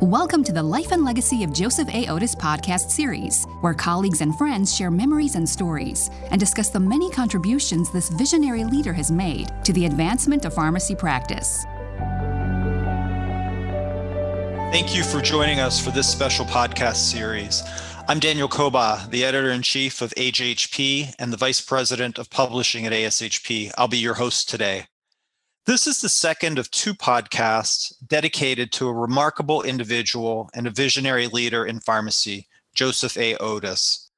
Welcome to the Life and Legacy of Joseph A. Oddis podcast series, where colleagues and friends share memories and stories and discuss the many contributions this visionary leader has made to the advancement of pharmacy practice. Thank you for joining us for this special podcast series. I'm Daniel Cobaugh, the editor in chief of AJHP and the vice president of publishing at ASHP. I'll be your host today. This is the second of two podcasts dedicated to a remarkable individual and a visionary leader in pharmacy, Joseph A. Oddis.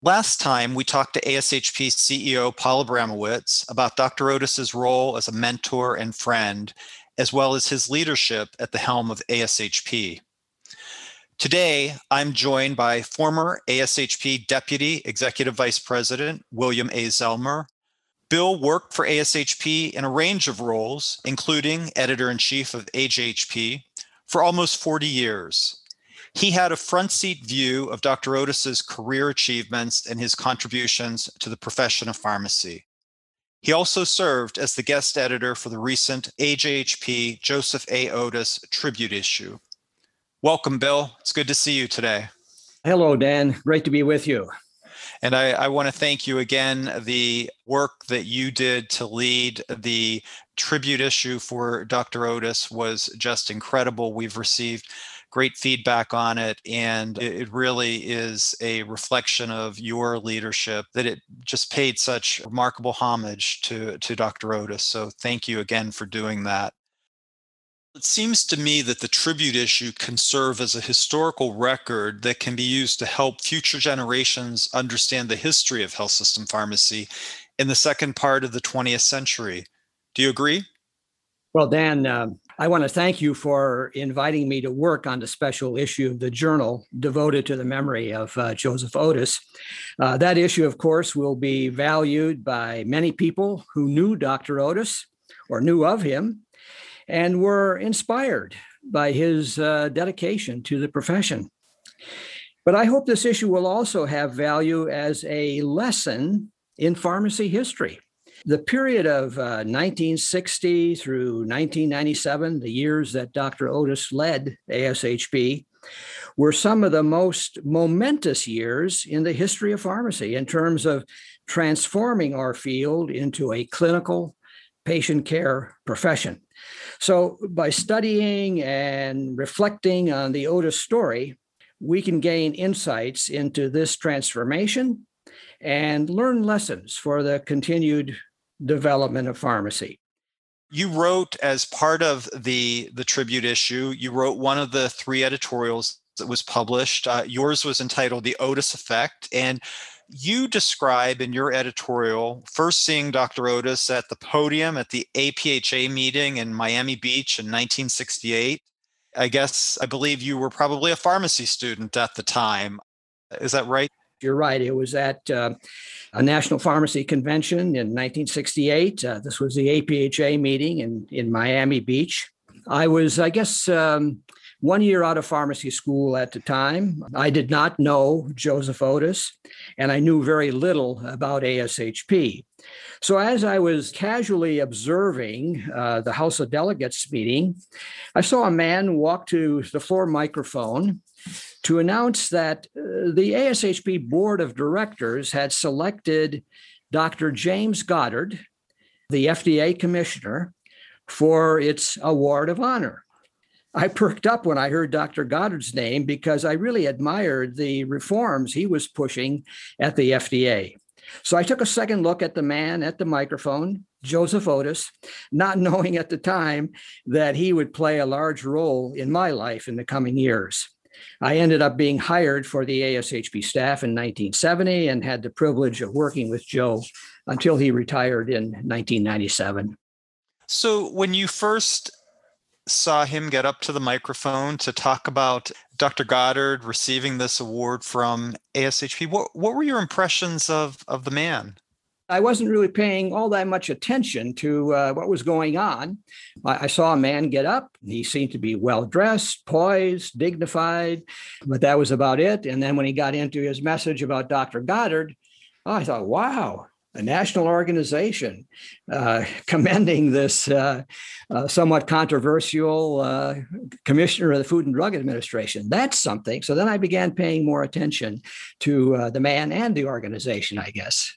Last time, we talked to ASHP CEO Paul Abramowitz about Dr. Oddis's role as a mentor and friend, as well as his leadership at the helm of ASHP. Today, I'm joined by former ASHP Deputy Executive Vice President William A. Zellmer Bill worked for ASHP in a range of roles, including editor in chief of AJHP, for almost 40 years. He had a front seat view of Dr. Oddis's career achievements and his contributions to the profession of pharmacy. He also served as the guest editor for the recent AJHP Joseph A. Oddis tribute issue. Welcome, Bill. It's good to see you today. Hello, Dan. Great to be with you. And I, I want to thank you again. The work that you did to lead the tribute issue for Dr. Oddis was just incredible. We've received great feedback on it. And it really is a reflection of your leadership that it just paid such remarkable homage to, to Dr. Oddis. So thank you again for doing that. It seems to me that the tribute issue can serve as a historical record that can be used to help future generations understand the history of health system pharmacy in the second part of the 20th century. Do you agree? Well, Dan, uh, I want to thank you for inviting me to work on the special issue of the journal devoted to the memory of uh, Joseph Oddis. Uh, that issue, of course, will be valued by many people who knew Dr. Oddis or knew of him and were inspired by his uh, dedication to the profession. But I hope this issue will also have value as a lesson in pharmacy history. The period of uh, 1960 through 1997, the years that Dr. Oddis led ASHP, were some of the most momentous years in the history of pharmacy in terms of transforming our field into a clinical patient care profession. So, by studying and reflecting on the Oddis story, we can gain insights into this transformation and learn lessons for the continued development of pharmacy. You wrote as part of the the tribute issue, you wrote one of the three editorials that was published. Uh, yours was entitled The Oddis Effect and you describe in your editorial first seeing Dr. Oddis at the podium at the APHA meeting in Miami Beach in 1968. I guess I believe you were probably a pharmacy student at the time. Is that right? You're right. It was at uh, a National Pharmacy Convention in 1968. Uh, this was the APHA meeting in, in Miami Beach. I was, I guess, um, one year out of pharmacy school at the time. I did not know Joseph Oddis, and I knew very little about ASHP. So, as I was casually observing uh, the House of Delegates meeting, I saw a man walk to the floor microphone to announce that uh, the ASHP board of directors had selected Dr. James Goddard, the FDA commissioner, for its award of honor. I perked up when I heard Dr. Goddard's name because I really admired the reforms he was pushing at the FDA. So I took a second look at the man at the microphone, Joseph Oddis, not knowing at the time that he would play a large role in my life in the coming years. I ended up being hired for the ASHP staff in 1970 and had the privilege of working with Joe until he retired in 1997. So, when you first saw him get up to the microphone to talk about Dr. Goddard receiving this award from ASHP. What what were your impressions of of the man? I wasn't really paying all that much attention to uh, what was going on. I, I, saw a man get up. He seemed to be well dressed, poised, dignified, but that was about it. And then when he got into his message about Dr. Goddard, I thought, wow, a national organization uh, commending this uh, uh, somewhat controversial uh, commissioner of the Food and Drug Administration. That's something. So then I began paying more attention to uh, the man and the organization, I guess.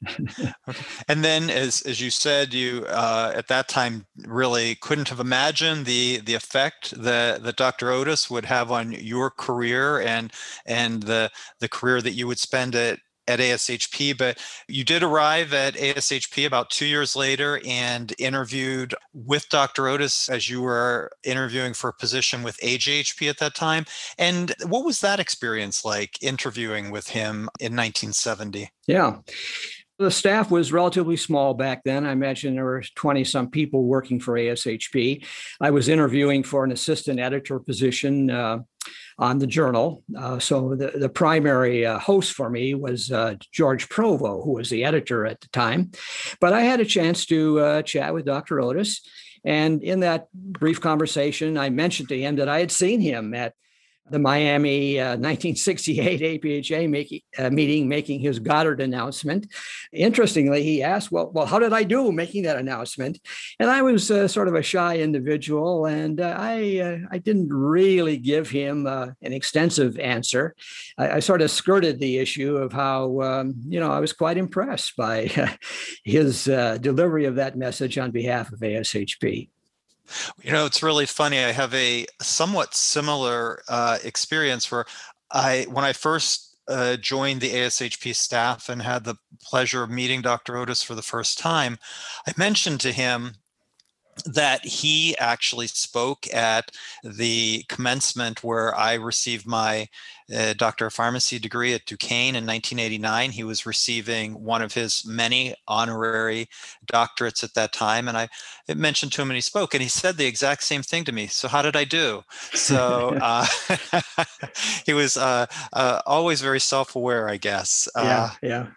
and then, as, as you said, you uh, at that time really couldn't have imagined the the effect that, that Dr. Oddis would have on your career and and the the career that you would spend at at ASHP, but you did arrive at ASHP about two years later and interviewed with Dr. Oddis as you were interviewing for a position with AJHP at that time. And what was that experience like interviewing with him in 1970? Yeah. The staff was relatively small back then. I imagine there were 20 some people working for ASHP. I was interviewing for an assistant editor position uh, on the journal. Uh, so the, the primary uh, host for me was uh, George Provo, who was the editor at the time. But I had a chance to uh, chat with Dr. Oddis. And in that brief conversation, I mentioned to him that I had seen him at the Miami uh, 1968 APHA uh, meeting making his Goddard announcement. Interestingly, he asked, well, well, how did I do making that announcement? And I was uh, sort of a shy individual, and uh, I, uh, I didn't really give him uh, an extensive answer. I, I, sort of skirted the issue of how, um, you know, I was quite impressed by his delivery of that message on behalf of ASHP. You know, it's really funny. I have a somewhat similar uh, experience where I, when I first uh, joined the ASHP staff and had the pleasure of meeting Dr. Oddis for the first time, I mentioned to him that he actually spoke at the commencement where I received my uh, Doctor of Pharmacy degree at Duquesne in 1989. He was receiving one of his many honorary doctorates at that time. And I mentioned to him and he spoke and he said the exact same thing to me. So, how did I do? So, uh, he was uh, uh, always very self aware, I guess. Yeah. yeah.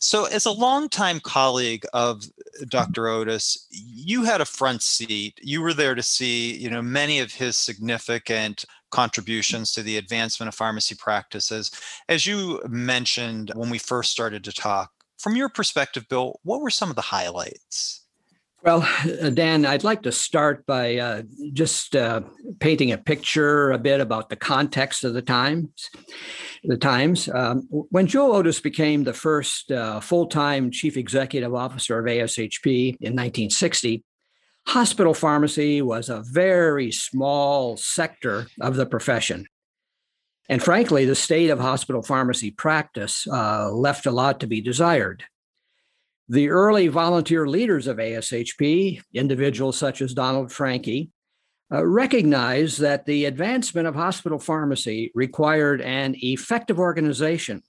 So, as a longtime colleague of Dr. Oddis, you had a front seat. You were there to see, you know, many of his significant contributions to the advancement of pharmacy practices. As you mentioned when we first started to talk, from your perspective, Bill, what were some of the highlights? Well, uh, Dan, I'd like to start by uh, just uh, painting a picture a bit about the context of the times. The times um, when Joe Oddis became the first uh, full-time chief executive officer of ASHP in 1960, Hospital pharmacy was a very small sector of the profession. And frankly, the state of hospital pharmacy practice uh, left a lot to be desired. The early volunteer leaders of ASHP, individuals such as Donald Francke, uh, recognized that the advancement of hospital pharmacy required an effective organization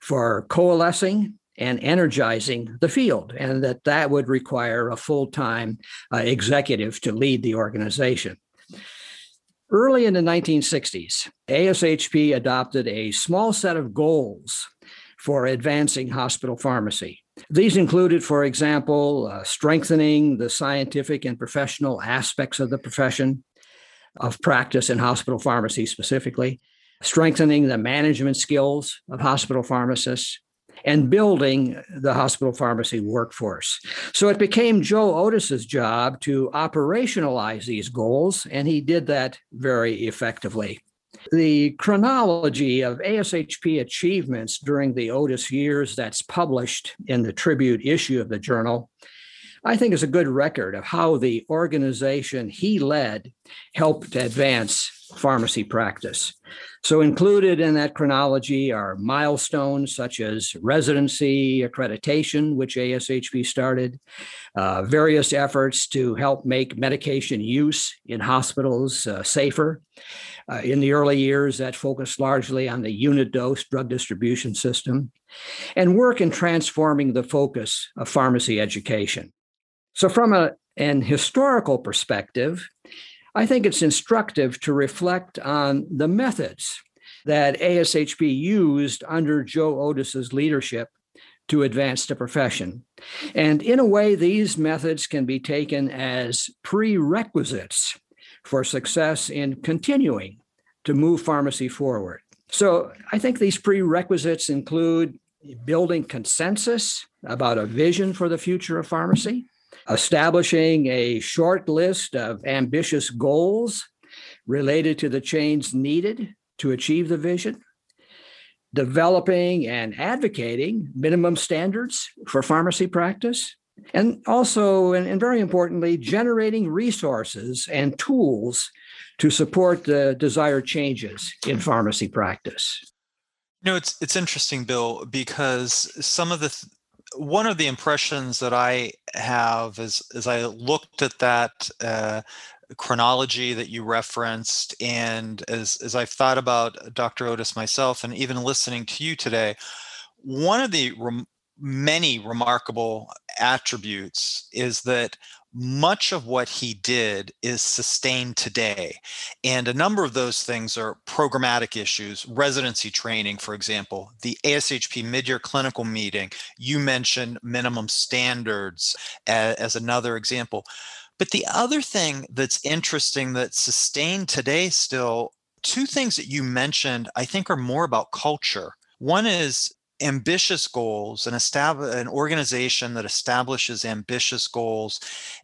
for coalescing and energizing the field, and that that would require a full time uh, executive to lead the organization. Early in the 1960s, ASHP adopted a small set of goals for advancing hospital pharmacy. These included, for example, uh, strengthening the scientific and professional aspects of the profession of practice in hospital pharmacy specifically, strengthening the management skills of hospital pharmacists, and building the hospital pharmacy workforce. So it became Joe Oddis's job to operationalize these goals, and he did that very effectively. The chronology of ASHP achievements during the Oddis years that's published in the tribute issue of the journal, I think is a good record of how the organization he led helped advance pharmacy practice. So, included in that chronology are milestones such as residency accreditation, which ASHP started, uh, various efforts to help make medication use in hospitals uh, safer. Uh, in the early years, that focused largely on the unit dose drug distribution system, and work in transforming the focus of pharmacy education. So, from a, an historical perspective, I think it's instructive to reflect on the methods that ASHP used under Joe Oddis's leadership to advance the profession. And in a way, these methods can be taken as prerequisites for success in continuing to move pharmacy forward. So I think these prerequisites include building consensus about a vision for the future of pharmacy, establishing a short list of ambitious goals related to the change needed to achieve the vision, developing and advocating minimum standards for pharmacy practice, and also, and, and, very importantly, generating resources and tools to support the desired changes in pharmacy practice. You know, it's it's interesting, Bill, because some of the th- one of the impressions that I have is as I looked at that uh, chronology that you referenced, and as as I've thought about Dr. Oddis myself, and even listening to you today, one of the rem- many remarkable attributes is that much of what he did is sustained today. And a number of those things are programmatic issues, residency training, for example, the ASHP mid year clinical meeting. You mentioned minimum standards as, as, another example. But the other thing that's interesting that's sustained today still, two things that you mentioned, I think are more about culture. One is ambitious goals and establish an organization that establishes ambitious goals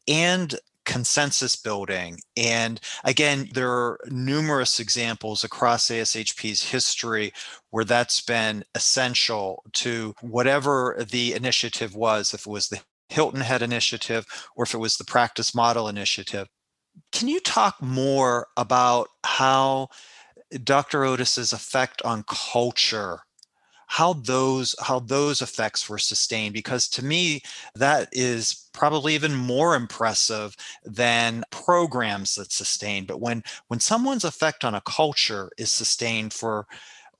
and consensus building. And again, there are numerous examples across ASHP's history where that's been essential to whatever the initiative was, if it was the Hilton Head Initiative or if it was the Practice Model Initiative. Can you talk more about how Dr. Oddis's effect on culture how those how those effects were sustained because to me that is probably even more impressive than programs that sustain. But when when someone's effect on a culture is sustained for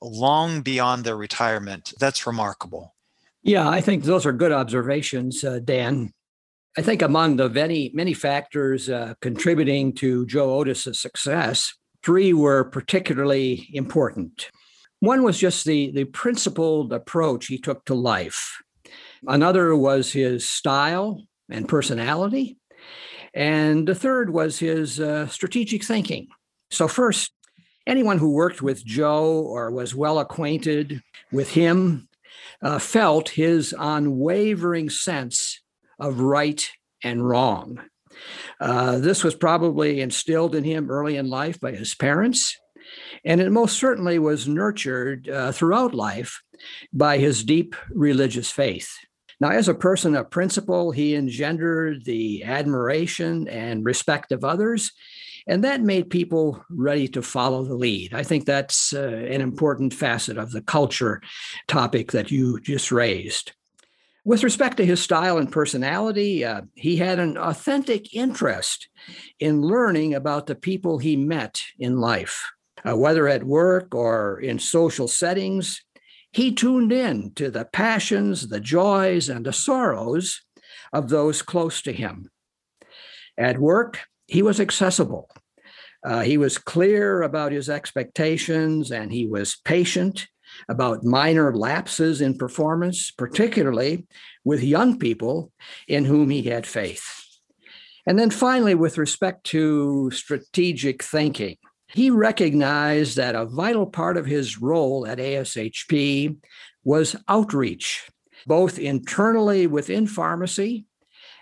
long beyond their retirement that's remarkable. Yeah i think those are good observations uh, dan. I think among the many many factors uh, contributing to joe oddis's success three were particularly important one was just the, the principled approach he took to life. Another was his style and personality. And the third was his uh, strategic thinking. So, first, anyone who worked with Joe or was well acquainted with him uh, felt his unwavering sense of right and wrong. Uh, this was probably instilled in him early in life by his parents and it most certainly was nurtured uh, throughout life by his deep religious faith. Now, as a person of principle, he engendered the admiration and respect of others, and that made people ready to follow the lead. I think that's uh, an important facet of the culture topic that you just raised. With respect to his style and personality, uh, he had an authentic interest in learning about the people he met in life uh, whether at work or in social settings, he tuned in to the passions, the joys, and the sorrows of those close to him. At work, he was accessible. Uh, he was clear about his expectations and he was patient about minor lapses in performance, particularly with young people in whom he had faith. And then finally, with respect to strategic thinking, he recognized that a vital part of his role at ASHP was outreach, both internally within pharmacy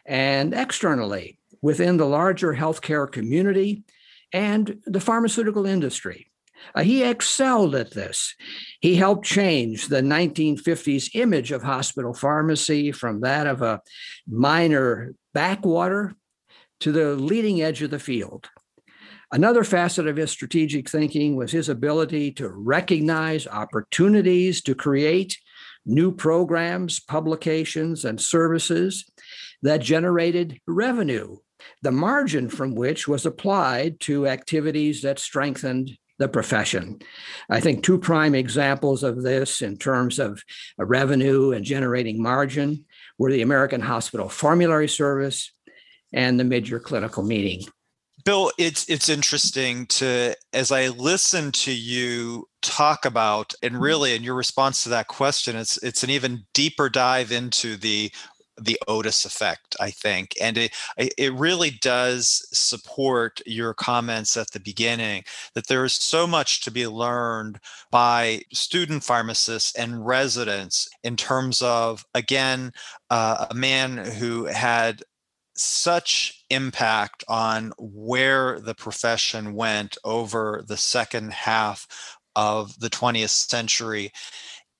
and externally within the larger healthcare community and the pharmaceutical industry. Uh, he excelled at this. He helped change the 1950s image of hospital pharmacy from that of a minor backwater to the leading edge of the field. Another facet of his strategic thinking was his ability to recognize opportunities to create new programs, publications, and services that generated revenue, the margin from which was applied to activities that strengthened the profession. I think two prime examples of this in terms of revenue and generating margin were the American Hospital Formulary Service and the mid-year clinical meeting. Bill, it's it's interesting to as I listen to you talk about and mm-hmm. really in your response to that question, it's it's an even deeper dive into the the Oddis effect, I think. And it, it really does support your comments at the beginning that there is so much to be learned by student pharmacists and residents in terms of, again, uh, a man who had such impact on where the profession went over the second half of the 20th century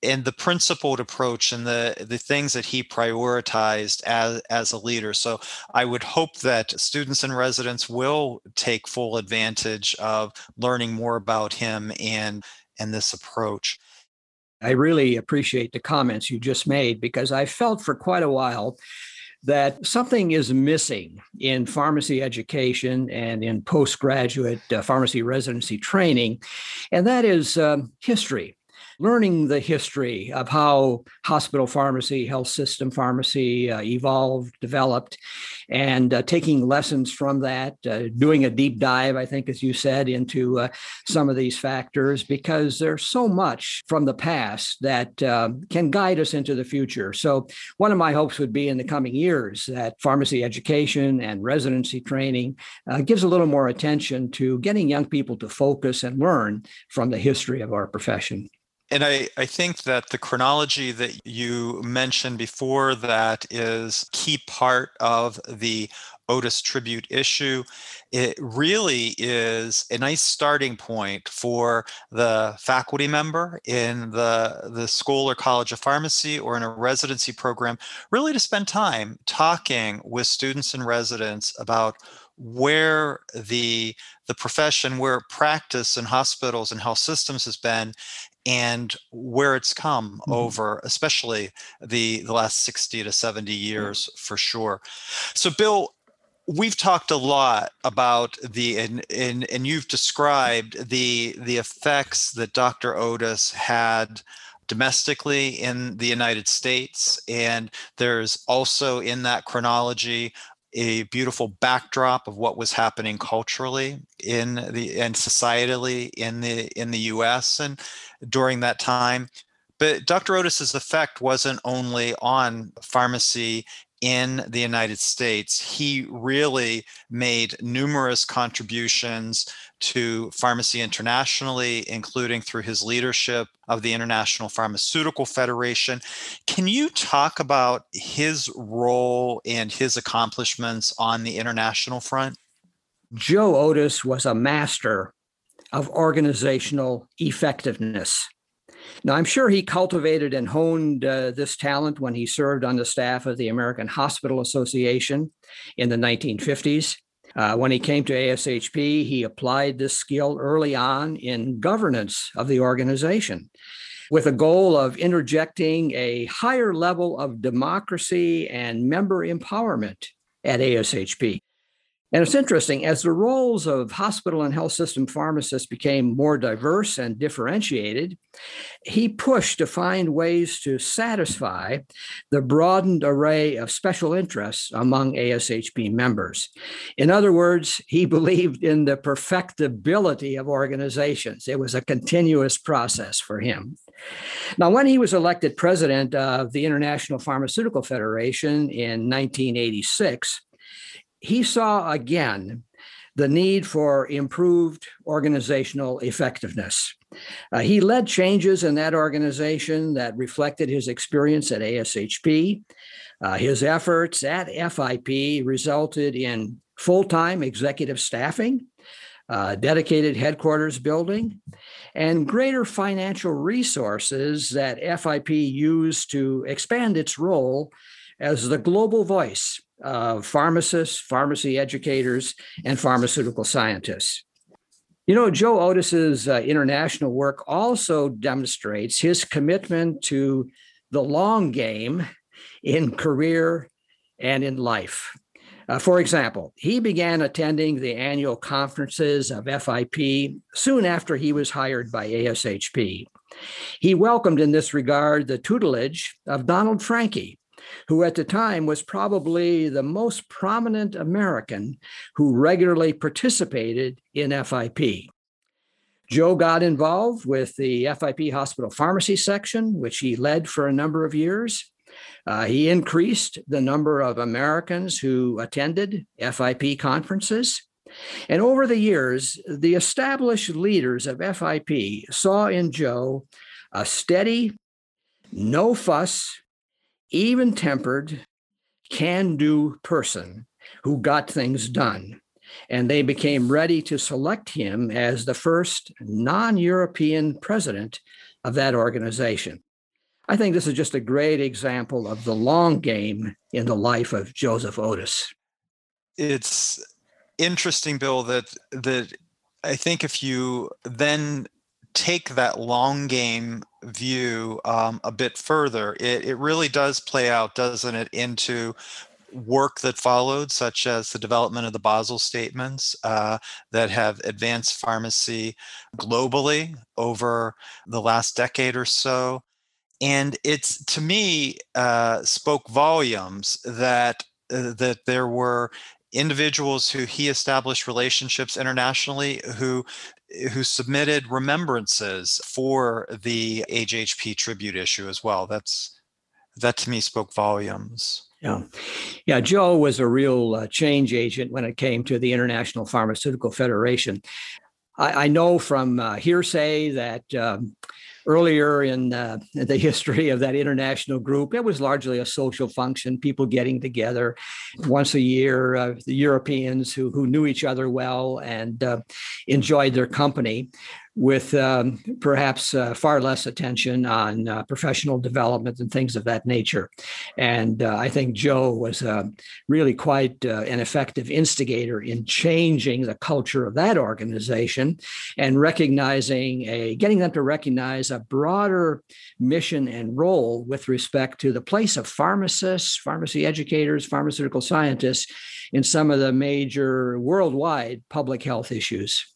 and the principled approach and the the things that he prioritized as as a leader. So i would hope that students and residents will take full advantage of learning more about him and and this approach. I really appreciate the comments you just made because i felt for quite a while that something is missing in pharmacy education and in postgraduate uh, pharmacy residency training, and that is um, history learning the history of how hospital pharmacy, health system pharmacy uh, evolved, developed, and uh, taking lessons from that, uh, doing a deep dive, I think, as you said, into uh, some of these factors, because there's so much from the past that um, can guide us into the future. So, one of my hopes would be in the coming years that pharmacy education and residency training uh, gives a little more attention to getting young people to focus and learn from the history of our profession. And I, I think that the chronology that you mentioned before that is key part of the Oddis tribute issue. It really is a nice starting point for the faculty member in the, the school or college of pharmacy or in a residency program, really to spend time talking with students and residents about where the the profession where practice in hospitals and health systems has been and where it's come mm-hmm. over especially the the last 60 to 70 years mm-hmm. for sure so bill we've talked a lot about the and, and and you've described the the effects that dr oddis had domestically in the united states and there's also in that chronology a beautiful backdrop of what was happening culturally in the and societally in the in the US and during that time. But Dr. Oddis's effect wasn't only on pharmacy in the United States. He really made numerous contributions to pharmacy internationally, including through his leadership of the International Pharmaceutical Federation. Can you talk about his role and his accomplishments on the international front? Joe Oddis was a master of organizational effectiveness. Now, I'm sure he cultivated and honed uh, this talent when he served on the staff of the American Hospital Association in the 1950s. Uh, when he came to ASHP, he applied this skill early on in governance of the organization with a goal of interjecting a higher level of democracy and member empowerment at ASHP. And it's interesting, as the roles of hospital and health system pharmacists became more diverse and differentiated, he pushed to find ways to satisfy the broadened array of special interests among ASHP members. In other words, he believed in the perfectibility of organizations. It was a continuous process for him. Now, when he was elected president of the International Pharmaceutical Federation in 1986, he saw again the need for improved organizational effectiveness. Uh, he led changes in that organization that reflected his experience at ASHP. Uh, his efforts at FIP resulted in full time executive staffing, uh, dedicated headquarters building, and greater financial resources that FIP used to expand its role as the global voice of pharmacists, pharmacy educators, and pharmaceutical scientists. You know, Joe Oddis's uh, international work also demonstrates his commitment to the long game in career and in life. Uh, for example, he began attending the annual conferences of FIP soon after he was hired by ASHP. He welcomed in this regard the tutelage of Donald Francke, who at the time was probably the most prominent American who regularly participated in FIP. Joe got involved with the FIP hospital pharmacy section, which he led for a number of years. Uh, he increased the number of Americans who attended FIP conferences. And over the years, the established leaders of FIP saw in Joe a steady, no fuss, even tempered, can do person who got things done. And they became ready to select him as the first non European president of that organization. I think this is just a great example of the long game in the life of Joseph Oddis. It's interesting, Bill, that that I think if you then take that long game view um, a bit further, it, it really does play out, doesn't it, into work that followed, such as the development of the Basel statements uh, that have advanced pharmacy globally over the last decade or so. And it's to me uh, spoke volumes that uh, that there were individuals who he established relationships internationally who who submitted remembrances for the AJHP tribute issue as well. That's that to me spoke volumes. Yeah. Yeah. Joe was a real uh, change agent when it came to the International Pharmaceutical Federation. I, I know from uh, hearsay that um, earlier in uh, the history of that international group, it was largely a social function, people getting together once a year, uh, the Europeans who, who knew each other well and uh, enjoyed their company with um, perhaps uh, far less attention on uh, professional development and things of that nature. And uh, I think Joe was really quite uh, an effective instigator in changing the culture of that organization and recognizing a, getting them to recognize a broader mission and role with respect to the place of pharmacists, pharmacy educators, pharmaceutical scientists in some of the major worldwide public health issues.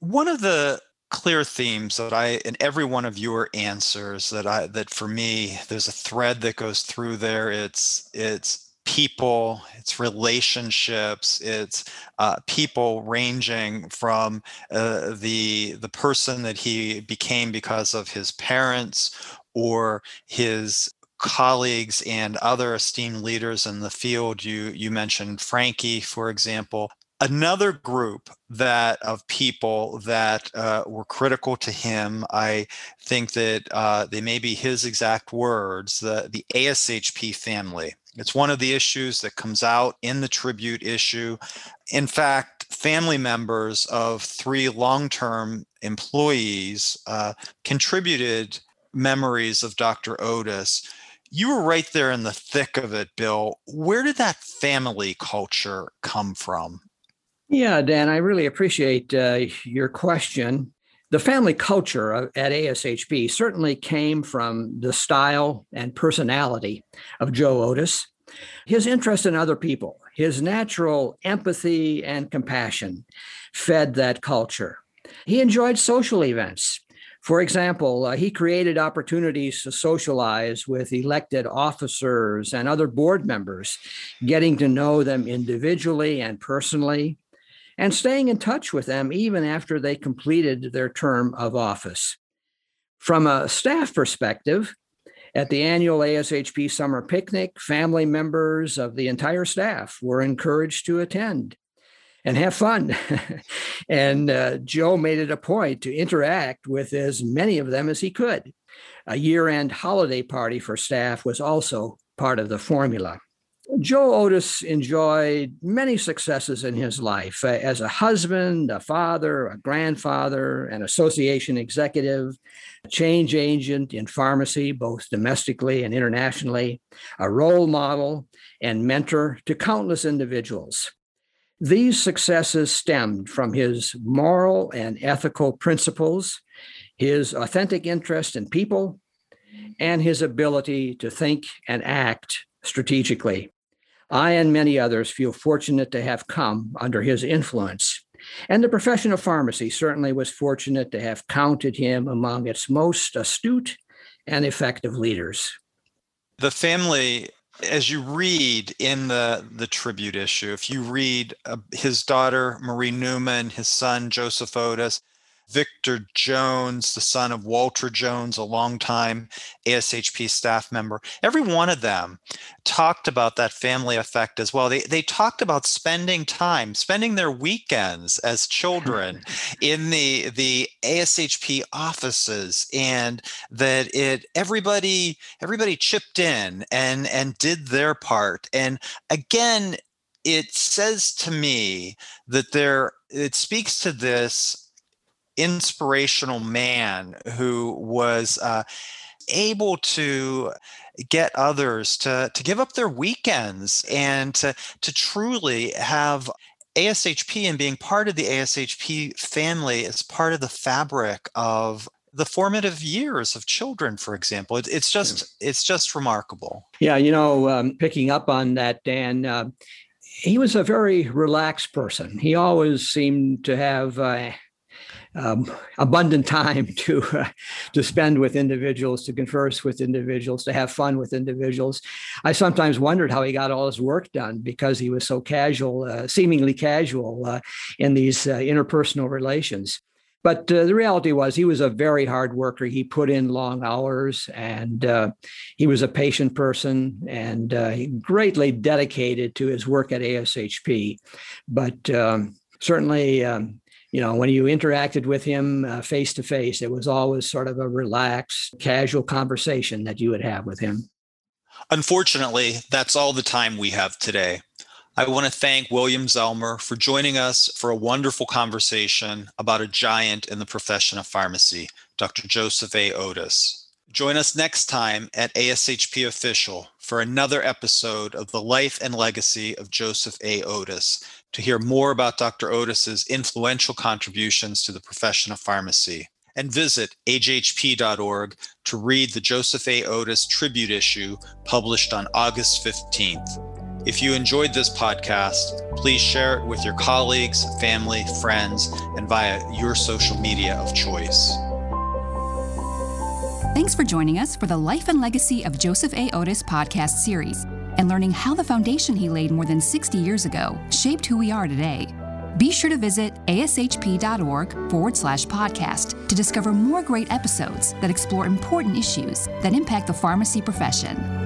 One of the clear themes that I in every one of your answers that I that for me there's a thread that goes through there. It's it's people, it's relationships, it's uh, people ranging from uh, the the person that he became because of his parents or his colleagues and other esteemed leaders in the field. You you mentioned Frankie, for example another group that of people that uh, were critical to him i think that uh, they may be his exact words the, the ashp family. It's one of the issues that comes out in the tribute issue. In fact family members of three long-term employees uh, contributed memories of dr oddis. You were right there in the thick of it bill. Where did that family culture come from yeah, Dan, I really appreciate uh, your question. The family culture at ASHP certainly came from the style and personality of Joe Oddis, his interest in other people, his natural empathy and compassion fed that culture. He enjoyed social events. For example, uh, he created opportunities to socialize with elected officers and other board members, getting to know them individually and personally and staying in touch with them even after they completed their term of office. From a staff perspective, at the annual ASHP summer picnic, family members of the entire staff were encouraged to attend and have fun. and uh, Joe made it a point to interact with as many of them as he could. A year end holiday party for staff was also part of the formula. Joe Oddis enjoyed many successes in his life uh, as a husband, a father, a grandfather, an association executive, a change agent in pharmacy, both domestically and internationally, a role model and mentor to countless individuals. These successes stemmed from his moral and ethical principles, his authentic interest in people, and his ability to think and act strategically. I and many others feel fortunate to have come under his influence. And the profession of pharmacy certainly was fortunate to have counted him among its most astute and effective leaders. The family, as you read in the, the tribute issue, if you read uh, his daughter, Marie Newman, his son, Joseph Oddis, Victor Jones, the son of Walter Jones, a longtime ASHP staff member. Every one of them talked about that family effect as well. They, they talked about spending time, spending their weekends as children in the, the ASHP offices and that it everybody everybody chipped in and and did their part. And again, it says to me that there it speaks to this inspirational man who was uh, able to get others to, to give up their weekends and to, to truly have ASHP and being part of the ASHP family as part of the fabric of the formative years of children for example. It, it's just it's just remarkable. Yeah you know um, picking up on that dan uh, he was a very relaxed person. He always seemed to have uh, um, abundant time to uh, to spend with individuals, to converse with individuals, to have fun with individuals. I sometimes wondered how he got all his work done because he was so casual, uh, seemingly casual uh, in these uh, interpersonal relations. But uh, the reality was, he was a very hard worker. He put in long hours, and uh, he was a patient person, and he greatly dedicated to his work at ASHP. But um, certainly. Um, you know, when you interacted with him face to face, it was always sort of a relaxed, casual conversation that you would have with him. Unfortunately, that's all the time we have today. I want to thank William Zellmer for joining us for a wonderful conversation about a giant in the profession of pharmacy, Dr. Joseph A. Oddis. Join us next time at ASHP Official for another episode of the life and legacy of Joseph A. Oddis to hear more about Dr. Oddis's influential contributions to the profession of pharmacy. And visit ajhp.org to read the Joseph A. Oddis tribute issue published on August 15th. If you enjoyed this podcast, please share it with your colleagues, family, friends, and via your social media of choice. Thanks for joining us for the Life and Legacy of Joseph A. Oddis podcast series and learning how the foundation he laid more than 60 years ago shaped who we are today. Be sure to visit ashp.org forward slash podcast to discover more great episodes that explore important issues that impact the pharmacy profession.